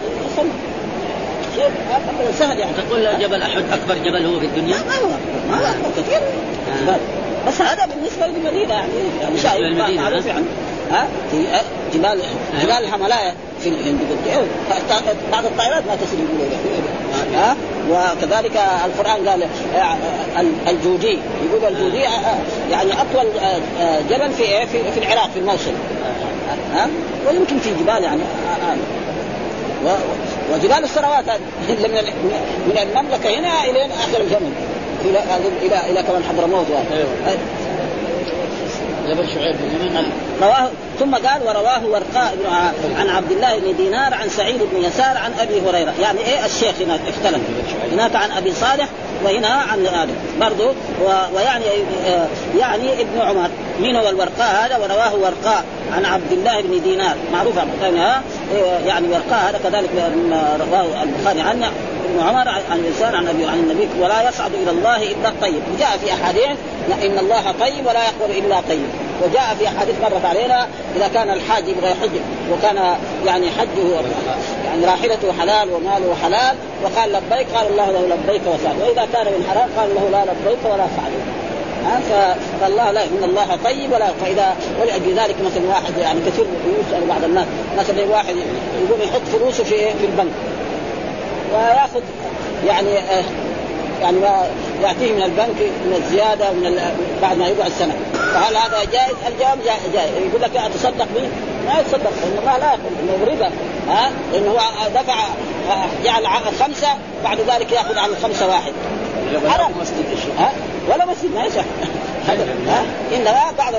أمر سهل يعني. تقول جبل أحد أكبر جبل هو في الدنيا ما هو ما هو كثير آه. بس هذا بالنسبة للمدينة يعني يعني شايف معروف؟ يعني ها؟ في آه، جبال جبال الحملايا في الهند بعض الطائرات ما تصل ها؟ وكذلك القرآن قال آه، ال- الجودي. يقول الجودي آه، آه، يعني أطول آه، آه، جبل في إيه؟ في في العراق في الموصل. ها؟ ويمكن في جبال يعني. آه، آه. وجبال السروات من من المملكة هنا إلى آخر الجبل إلى إلى إلى كمان حضرموت يعني. جبل شعيب بن يمن رواه ثم قال ورواه ورقاء عن عبد الله بن دينار عن سعيد بن يسار عن أبي هريرة. يعني إيه الشيخ هناك؟ اختلف. هناك عن أبي صالح وهنا عن هذا برضه ويعني آه، يعني ابن عمر. مين هو الورقاء هذا؟ ورواه ورقاء عن عبد الله بن دينار. معروف ها؟ إيه، يعني ورقاء هذا كذلك مما رواه البخاري عنه. ابن عمر عن الإنسان عن ابي عن النبي ولا يصعد إلى الله إلا الطيب. وجاء في أحاديث إن الله طيب ولا يقبل إلا طيب. وجاء في أحاديث مرت علينا إذا كان الحاج يبغى يحج وكان يعني حجه يعني راحلته حلال وماله حلال وقال لبيك قال الله له لبيك وسعد. وإذا كان من حرام قال له لا لبيك ولا سعد. فالله لا إن الله طيب ولا فإذا ولاجل ذلك مثلا واحد يعني كثير يسأل بعض الناس مثلا واحد يقوم يحط فلوسه في في البنك. وياخذ يعني آه يعني ما ياتيه من البنك من الزيادة من بعد ما يقعد سنة. فهل هذا جائز؟ الجواب جا- جائز. يقول لك اتصدق به. ما يتصدق لأن الله لا يقبل انه ربا. ها؟ لأنه هو دفع آه، جعل خمسة بعد ذلك يأخذ عن الخمسه واحد. حرام. ها؟ ولا مسجد. ما يصح. ها؟ انما بعض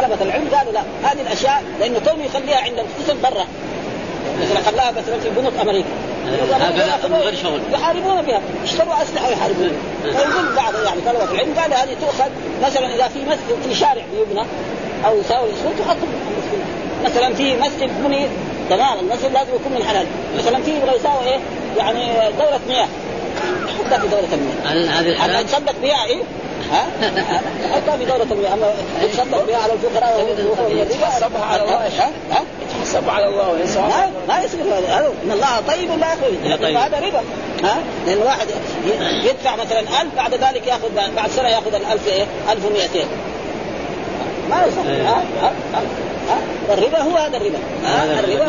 طلبة العلم قالوا لا. هذه الأشياء لأنه كونه يخليها عند الخصم برا. مثلا خلاها مثلا في بنوك أمريكا. هكذا من غير شغل. يحاربون بها يشتروا أسلحة ويحاربون فيقول بعض يعني طلبة العلم قال هذه تؤخذ مثلا إذا في مسجد في شارع بيبنى أو يساوي اسود تحط مثلا في مسجد بني تمام المسجد لازم يكون من حلال مثلا في يبغى يساوي إيه يعني دوره مياه حطها في دوره المياه هل هذه الحلال؟ يتصدق بها إيه؟ ها؟ حطها في دورة المياه، أما يتصدق بها على الفقراء يتحسبها على الله. ها؟ ها؟ يتحسب على الله وينسى ما ما يصير هذا. هذا إن الله طيب لا يخرج طيب. هذا ربا. ها؟ لأن واحد ي- يدفع مثلا 1000 بعد ذلك يأخذ بعد سنة يأخذ ال 1000 إيه 1200 ما يصح إيه. ها؟ ها؟ ها؟ ها؟ والربا هو هذا الربا. هذا الربا.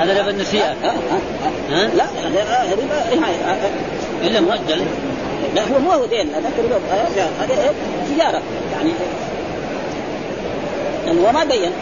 هذا. ربا النسيئة. ها؟ لا هذا ربا إيه. إلا مؤجل. لا هو مو هو دين هذاك ربا. آه، هذا إيه؟ تجارة. يعني يعني وما بين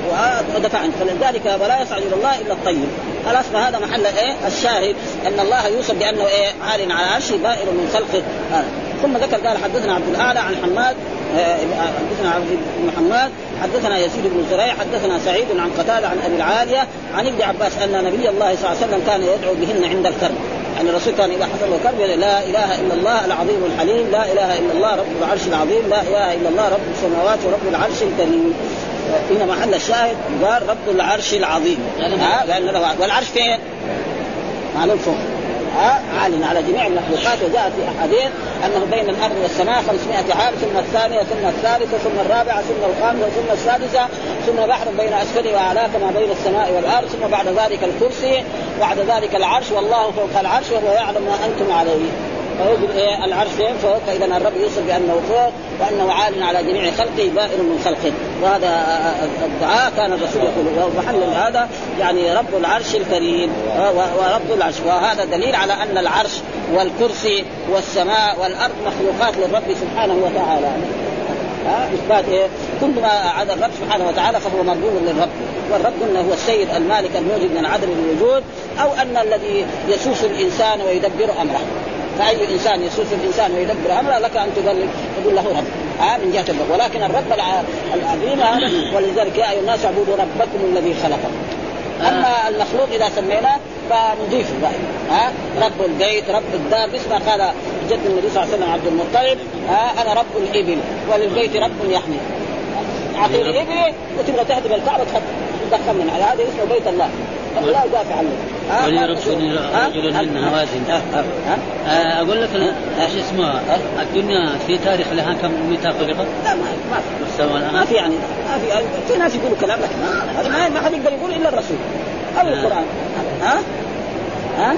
ودفع عنه فلذلك ولا يصعد إلى الله إلا الطيب. خلاص فهذا محل إيه؟ الشاهد أن الله يوصف بأنه إيه؟ عال على عرشه بائر من خلقه. آه. ثم ذكر قال حدثنا عبد الأعلى عن حماد آه، حدثنا عبد بن حماد حدثنا يزيد بن زريع حدثنا سعيد عن قتادة عن أبي العالية عن ابن عباس أن نبي الله صلى الله عليه وسلم كان يدعو بهن عند الكرب. يعني الرسول كان إذا حصل له كرب لا إله إلا الله العظيم الحليم لا إله إلا الله رب العرش العظيم لا إله إلا الله رب السماوات ورب العرش الكريم. هنا محل الشاهد قال رب العرش العظيم. ها؟ لأن والعرش فين؟ معلوم فوق. ها؟ عال على جميع المخلوقات. وجاء في أحاديث أنه بين الأرض والسماء 500 عام ثم الثانية ثم الثالثة ثم الرابعة ثم الخامسة ثم السادسة ثم بحر بين اسفله واعلاه كما بين السماء والأرض ثم بعد ذلك الكرسي بعد ذلك العرش. والله فوق العرش وهو يعلم ما أنتم عليه. فيوجد إيه العرش فوق؟ فإذا الرب يوصف بأنه فوق وأنه عال على جميع خلقه بائن من خلقه. وهذا الدعاء كان الرسول يقول ومحل هذا يعني رب العرش الكريم. ورب العرش. وهذا دليل على أن العرش والكرسي والسماء والأرض مخلوقات للرب سبحانه وتعالى. إثبات إيه؟ كل ما عدا الرب سبحانه وتعالى فهو مربوب للرب، والرب قلنا هو السيد المالك الموجد من العدم للوجود أو أن الذي يسوس الإنسان ويدبر أمره، فاي انسان يسوس الإنسان ويدبر أمره لك أن تقول تقول له رب. آه من جهة الرب. ولكن الرب العظيم هذا ولذلك يا أيها الناس اعبدوا ربكم الذي خلقكم. أما المخلوق إذا سميناه فنضيفه بقى. ها رب البيت رب الدار مثل ما قال جد النبي صلى الله عليه وسلم عبد المطلب ها أنا رب الإبل وللبيت رب يحمي. أعطيني ابلي وتبغى تهدم الكعبة تدخل من هذا اسمه بيت الله. لا يدافع عنه من هوازن أقول لك إيش اسمه؟ الدنيا في تاريخ لها كم متى خلقت؟ لا ما ما ما في يعني ما في. في ناس يقولوا كلام لكن هذا ما ما حد يقدر يقول إلا الرسول. أو القرآن. ها؟ ها؟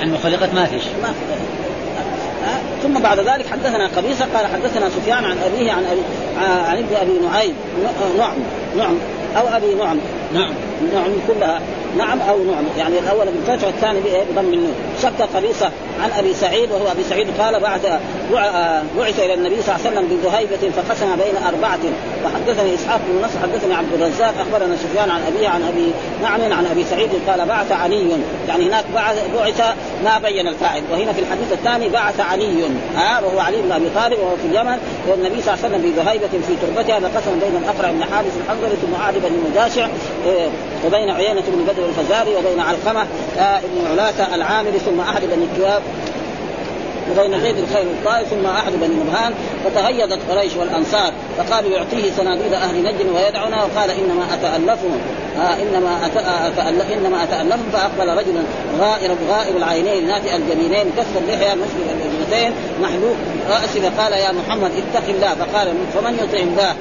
حين خلقت ما فيش. ما في. ثم بعد ذلك حدثنا قبيصة قال حدثنا سفيان عن أبيه عن أبي عن ابن أبي نعيم نعم نعم أو أبي نعم. نعم. نعم كلها. نعم أو نعم. يعني الأول بالفتح والثاني بضم النون. شك قبيصه عن أبي سعيد وهو أبي سعيد قال بعث بعث إلى النبي صلى الله عليه وسلم بذهيبة فقسم بين أربعة. وحدثني إسحاق بن نصر حدثني عبد الرزاق أخبرنا سفيان عن أبيه عن أبي نعم عن أبي سعيد قال بعث علي. يعني هناك بعث ما بين الفاعل. وهنا في الحديث الثاني بعث علي. ها وهو علي بن أبي طالب وهو في اليمن. والنبي صلى الله عليه وسلم بذهيبة في تربتها فقسم بين الأقرع بن حارث الحنظلي ثم عاد بن مجاشع إيه، وبين عيينة بن بدر الفزاري وبين علقمة آه بن علاة العامري ثم أحد بن الكواب وبين زيد الخير الطائف ثم أحد بني نبهان فتهيدت قريش والأنصار فقالوا يعطيه صناديد أهل نجد ويدعنا وقال إنما أتألفهم آه إنما أتألف إنما أتألفهم فأقبل رجل غائر غائر العينين ناتئ الجبينين كف اللحية مسلم الجبهتين محلوق راسه فقال يا محمد اتق الله فقال فمن يطع الله؟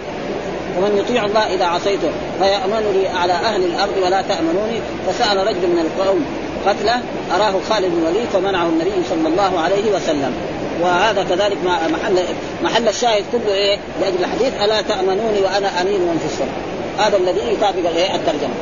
ومن يطيع الله إذا عصيته فيامنني على أهل الأرض ولا تامنوني فسأل رجل من القوم قتله أراه خالد بن الوليد فمنعه النبي صلى الله عليه وسلم. وهذا كذلك محل محل الشاهد كله إيه؟ لأجل الحديث ألا تأمنوني وأنا أمين من في السماء. هذا الذي يطابق إيه الترجمة.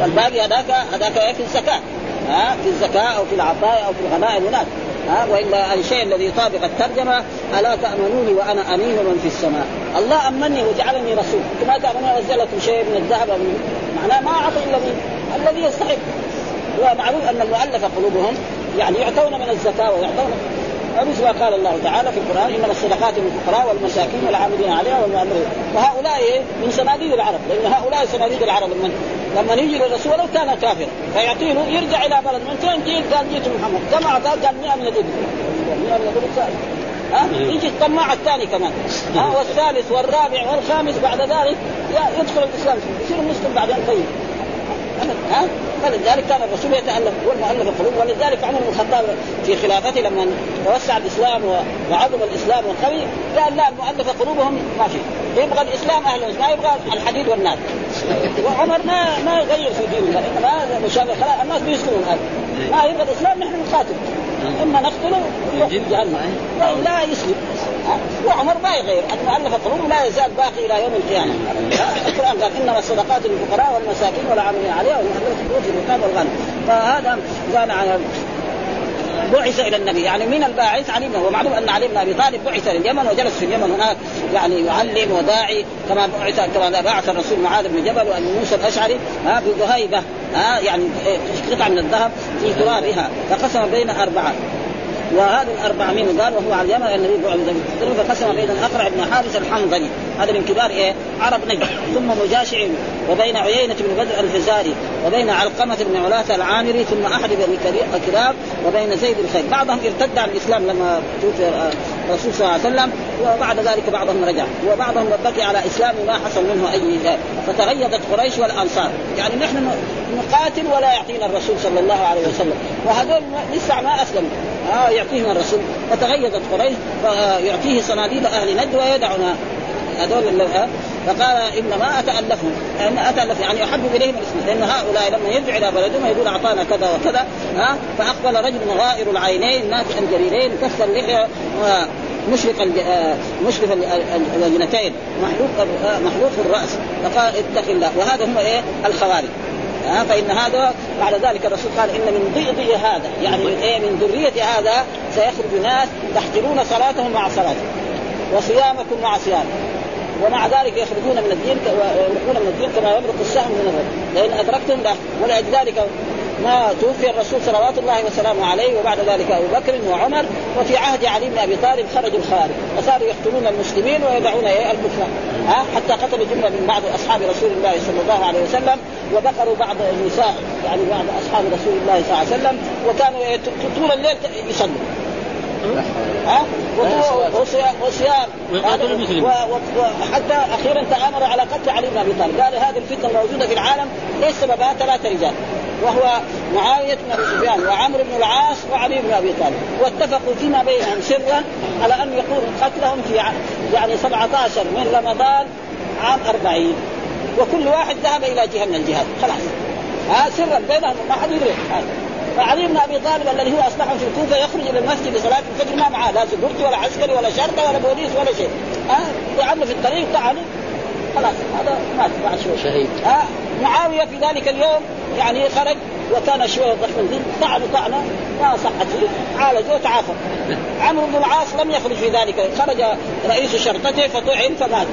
والباقي هذاك هذاك في الزكاة. ها؟ في الزكاة أو في العطايا أو في الغنائم هناك. ها وإلا الشيء الذي يطابق الترجمة ألا تامنوني وأنا أمين من في السماء. الله أمني وجعلني رسول. ما تامنون أنزل لكم شيء من الذهب أو من معناه ما أعطي الا الذي يستحق. ومعلوم أن المؤلف قلوبهم يعني يعطون من الزكاة ويعطون ومثل ما قال الله تعالى في القرآن إنما الصدقات للفقراء والمساكين والعاملين عليها والمؤمنين. وهؤلاء من صناديد العرب لأن هؤلاء صناديد العرب من لما يجي للرسول ولو كان كافرا فيعطيه يرجع إلى بلد من فين؟ جيت؟ قال جيت محمد. كم اعطاه؟ قال 100 من الابل 100 من الابل ها؟ يجي الطماع الثاني كمان. ها؟ والثالث والرابع والخامس بعد ذلك يدخل الإسلام. يصير مسلم بعدين طيب ها فلذلك كان الرسول يتالف هو المؤلف القلوب ولذلك عمر بن الخطاب في خلافته لما توسع الإسلام وعظم الإسلام وقوي قال لا المؤلف قلوبهم ما في يبغى الإسلام أهل ما يبغى الحديد والنار. وعمر ما ما يغير في دينه انما مشابه الناس بيسلموا الآن. ما يبغى الإسلام نحن نقاتل إما نقتله يروح جهنم لا يسلم. وعمر ما يغير. المؤلف القلوب لا يزال باقي إلى يوم القيامة. القرآن قال إنما الصدقات للفقراء والمساكين والعاملين عليها والمؤلفه في الرقاب والغنم. فهذا قال على بعث إلى النبي. يعني من الباعث علي بن هو معلوم أن علي بن أبي طالب بعث لليمن وجلس في اليمن هناك يعني يعلم وداعي كما بعث كما بعث الرسول معاذ بن جبل وابي موسى الأشعري ها بذهيبة. ها يعني قطعة من الذهب في ترابها فقسم بين أربعة. وهذا الأربعمين قال؟ وهو على اليمن النبي فقسم بين الأقرع بن حارث الحنظلي. هذا من كبار إيه؟ عرب نجد ثم مجاشع وبين عيينة بن بدر الفزاري وبين علقمة بن علاة العامري ثم أحد بن كلاب وبين زيد الخير بعضهم ارتد عن الإسلام لما توفي الرسول صلى الله عليه وسلم. وبعد ذلك بعضهم رجع. وبعضهم بقي على إسلام ما حصل منه أي ذلك فتغيظت قريش والأنصار. يعني نحن نقاتل ولا يعطينا الرسول صلى الله عليه وسلم. وهذول لسه ما أسلموا. آه يعطيهم الرسول. فتغيظت قريش فيعطيه صناديد أهل نجد ويدعنا هذول فقال إنما أتألفهم. إن اتالف يعني أحب إليهم الإسلام. لأن هؤلاء لما يرجع إلى بلدهم يقول أعطانا كذا وكذا. ها فأقبل رجل غائر العينين ناتئ الجريرين كف اللحية مشرق مشرف الوجنتين محلوق محلوق الرأس. فقال اتق الله. وهذا هم إيه؟ الخوارج. ها فإن هذا بعد ذلك الرسول قال إن من ضئضئ هذا. يعني من إيه؟ من ذريه هذا سيخرج ناس تحقرون صلاتهم مع صلاتهم. وصيامكم مع صيامكم. ومع ذلك يخرجون من الدين ويمرقون من الدين كما يمرق السهم من الرجل لأن أدركتم لا. ولذلك ما توفي الرسول صلوات الله وسلامه عليه وبعد ذلك أبو بكر وعمر وفي عهد علي بن أبي طالب خرجوا الخارج وصاروا يقتلون المسلمين ويدعون إيه الكفار ها؟ حتى قتلوا جملة من بعض أصحاب رسول الله صلى الله عليه وسلم وبقروا بعض النساء يعني بعض أصحاب رسول الله صلى الله عليه وسلم وكانوا طول الليل يصلوا ها؟ وصيام. وحتى أخيرا تآمر على قتل علي بن أبي طالب. قال هذه الفتنة الموجوده في العالم. ليس سببها؟ ثلاثة رجال. وهو معاوية بن أبي سفيان وعمرو بن العاص وعلي بن أبي طالب. واتفقوا فيما بينهم سرا على أن يقول قتلهم في يعني 17 من رمضان عام 40 وكل واحد ذهب إلى جهة من الجهات. خلاص. ها سرا بينهم. ما حد يدري. فعلي بن أبي طالب الذي هو اصلحهم في الكوفة يخرج إلى المسجد لصلاة الفجر ما معاه لا سكرتي ولا عسكري ولا شرطة ولا بوليس ولا شيء. ها؟ أه؟ في الطريق تعالوا خلاص هذا مات بعد شوي. شهيد. ها؟ معاوية في ذلك اليوم يعني خرج وكان شوية ضخم الدين طعنوا طعنه ما صحت. فيه عالجوه وتعافى عمرو بن العاص لم يخرج في ذلك. خرج رئيس شرطته فطعن فمات.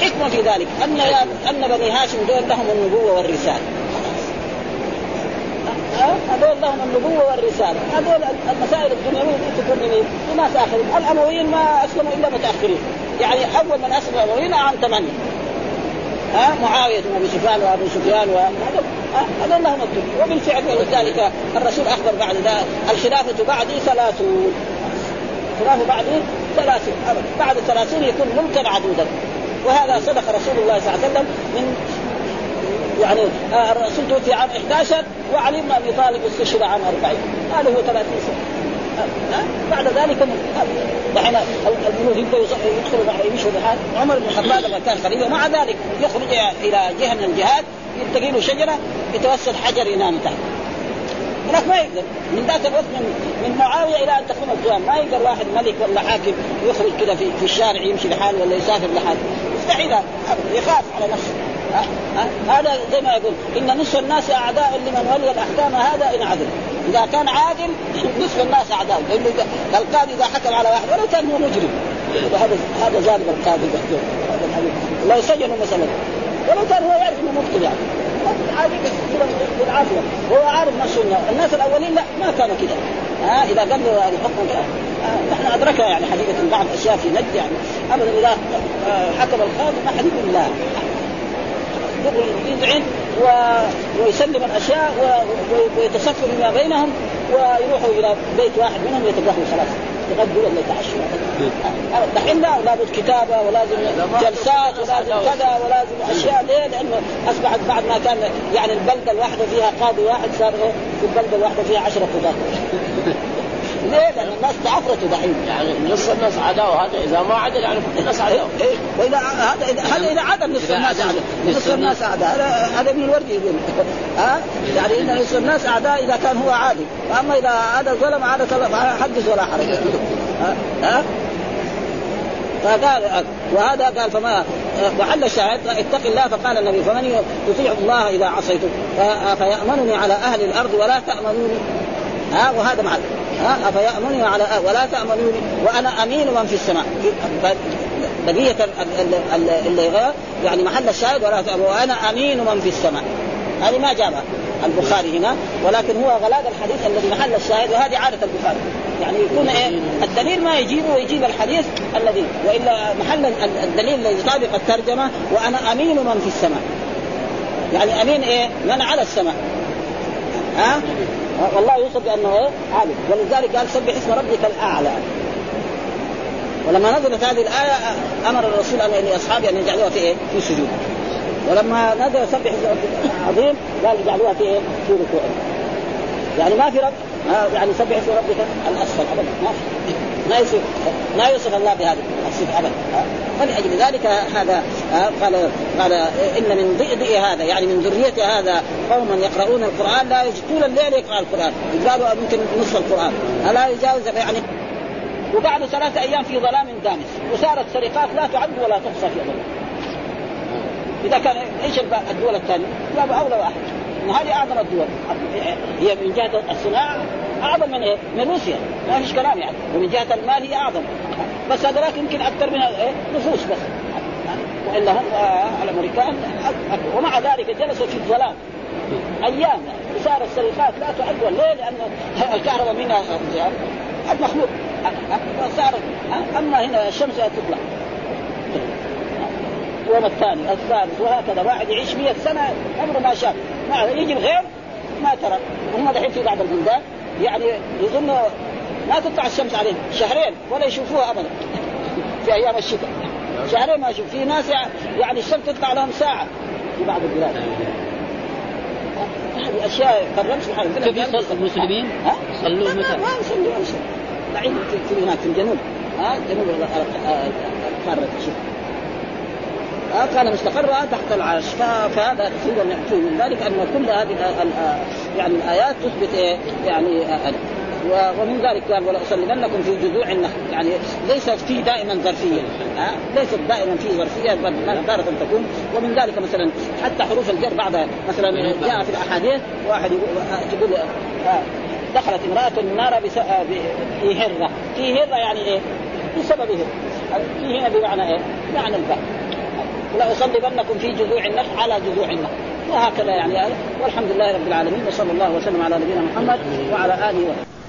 حكمة في ذلك. أن أن بني هاشم دول لهم النبوة والرسالة. هذول لهم النبوة والرسالة، هذول المسائل الدنيوية تكون لمين؟ لناس آخرين، الأمويين ما أسلموا إلا متأخرين، يعني أول من أسلم الأمويين عام ثمانية. ها؟ معاوية بن ابي سفيان وأبو سفيان وهذول هذول لهم الدنيا. وبالفعل ولذلك الرسول أخبر بعد ذلك الخلافة بعدي ثلاثون. الخلافة بعدي ثلاثون. بعد ثلاثين يكون ملكا عدودا. وهذا صدق رسول الله صلى الله عليه وسلم من يعني آه، الرسول توفي عام 11 وعلي بن أبي طالب استشهد عام 40 هذا هو 30 سنة. آه، آه، بعد ذلك دحين الجنود يبداوا يدخلوا يمشوا بحال عمر بن الخطاب لما كان خليفة. مع ذلك يخرج إلى جهة من الجهات يلتقي له شجرة يتوسد حجر ينام تحت هناك ما يقدر. من ذاك الوقت من من معاوية إلى أن تقوم القيامه ما يقدر واحد ملك ولا حاكم يخرج كذا في, في الشارع يمشي لحاله ولا يسافر لحاله مستحيل. يخاف على نفسه. هذا زي ما يقول إن نصف الناس أعداء لمن ولي الأحكام هذا إن عدل. إذا كان عادل نصف الناس أعداء. لأنه القاضي إذا حكم على واحد ولو كان هو مجرم. هذا هذا ظالم القاضي. هذا الحديث لا يسجن مثلا ولو كان هو يعرف إنه مقتل يعني. بالعافية. هو عارف نفسه الناس. الأولين لا ما كانوا كذا ها إذا قبلوا الحكم كذا نحن أدركنا يعني حقيقة بعض الأشياء في نجد يعني. ابدا إذا حكم القاضي ما حديث الله يذعن و... ويسلم الأشياء و... ويتصفوا فيما بينهم ويروحوا إلى بيت واحد منهم يتقهووا خلاص يتغدوا ولا يتعشوا دحين لا لابد كتابة ولازم جلسات ولازم كذا ولازم أشياء. ليه؟ لأنه أصبحت بعد ما كان يعني البلدة الواحدة فيها قاضي واحد صار في البلدة الواحدة فيها عشرة قضاة. ليه؟ لأن الناس تعفرتوا دحين. يعني نص الناس عداوة. هذا إذا ما عدل يعني كل الناس عداوه إيه, إيه. وإذا هذا هذا إذا عدل نصف الناس اعداء نصف الناس اعداء هذا هذا ابن الوردي يقول. ها؟ يعني ان نصف الناس اعداء إذا كان هو عادل. اما إذا هذا ظلم هذا حدث ولا حرج ها؟ ها؟ فقال وهذا قال فما وحل الشاهد اتق الله فقال النبي فمن يطيع الله إذا عصيته فيأمنني على أهل الأرض ولا تأمنوني. ها؟ وهذا محل. ها؟ افيامنني على ولا تأمنوني. وأنا أمين من في السماء. بقية اللي يعني محل الشاهد ولا وأنا أمين من في السماء. هذه ما جابها البخاري هنا ولكن هو غلاظ الحديث الذي محل الشاهد وهذه عادة البخاري. يعني يكون إيه الدليل ما يجيبه ويجيب الحديث الذي وإلا محل الدليل الذي يطابق الترجمة وأنا أمين من في السماء. يعني أمين إيه؟ من على السماء. ها؟ والله يوصف بأنه إيه؟ عالم ولذلك قال سبح اسم ربك الأعلى ولما نزلت هذه الآية أمر الرسول ان لاصحابه أن يجعلوها في إيه؟ في سجود ولما نزل سبح اسم ربك العظيم قال اجعلوها في إيه؟ في ركوع يعني ما في رب يعني سبح اسم ربك الأسفل ابدا ما في ما يصف ما يوصف الله بهذه الصفة ابدا. فلأجل ذلك هذا قال قال إن من ضئضئ هذا يعني من ذريه هذا قوما يقرؤون القرآن لا طول الليل يقرأ القرآن. قالوا يمكن نصف القرآن. لا يجاوز يعني وقعدوا ثلاثة أيام في ظلام دامس. وصارت سرقات لا تعد ولا تحصى في أبدا إذا كان إيش الدول الثانية؟ لا أولى وأحد. وهذه أعظم الدول. هي من جهة الصناعة أعظم من إيه؟ من روسيا. ما فيش كلام يعني. ومن جهة المال هي أعظم. بس هذولاك يمكن أكثر من إيه؟ نفوس بس. والا هم آه الأمريكان ومع ذلك جلسوا في الظلام. أيام. يعني وصار السرقات لا تعد ليه؟ لأن الكهرباء منها يعني المخلوق. صار أما هنا الشمس تطلع. اليوم الثاني الثالث وهكذا. واحد يعيش 100 سنة عمره ما شاف. ما يجي الغير ما ترى هم دحين في بعض البلدان يعني يظنوا ما تطلع الشمس عليهم شهرين ولا يشوفوها ابدا في أيام الشتاء شهرين ما يشوف في ناس يعني الشمس تطلع لهم ساعه في بعض البلاد هذه اشياء قررت سبحان الله كيف المسلمين؟ يصلوا متى؟ ما يصلوا بعيد في هناك في الجنوب ها جنوب قاره الشتاء كان مستقرها تحت العرش. فهذا تفسير من ذلك أن كل هذه يعني الآيات تثبت إيه؟ يعني ومن ذلك قال ولأسلمنكم في جذوع النخل. يعني ليست في دائما ظرفية. ها ليست دائما في ظرفية بل تارة تكون. ومن ذلك مثلا حتى حروف الجر بعد مثلا جاء في الأحاديث واحد يقول دخلت امرأة النار في هرة. في هرة يعني إيه؟ بسبب هرة. في هنا بمعنى إيه؟ معنى الباب لأصلبنكم في جذوع النخل على جذوع النخل. وهكذا يعني والحمد لله رب العالمين وصلى الله وسلم على نبينا محمد وعلى آله وصحبه.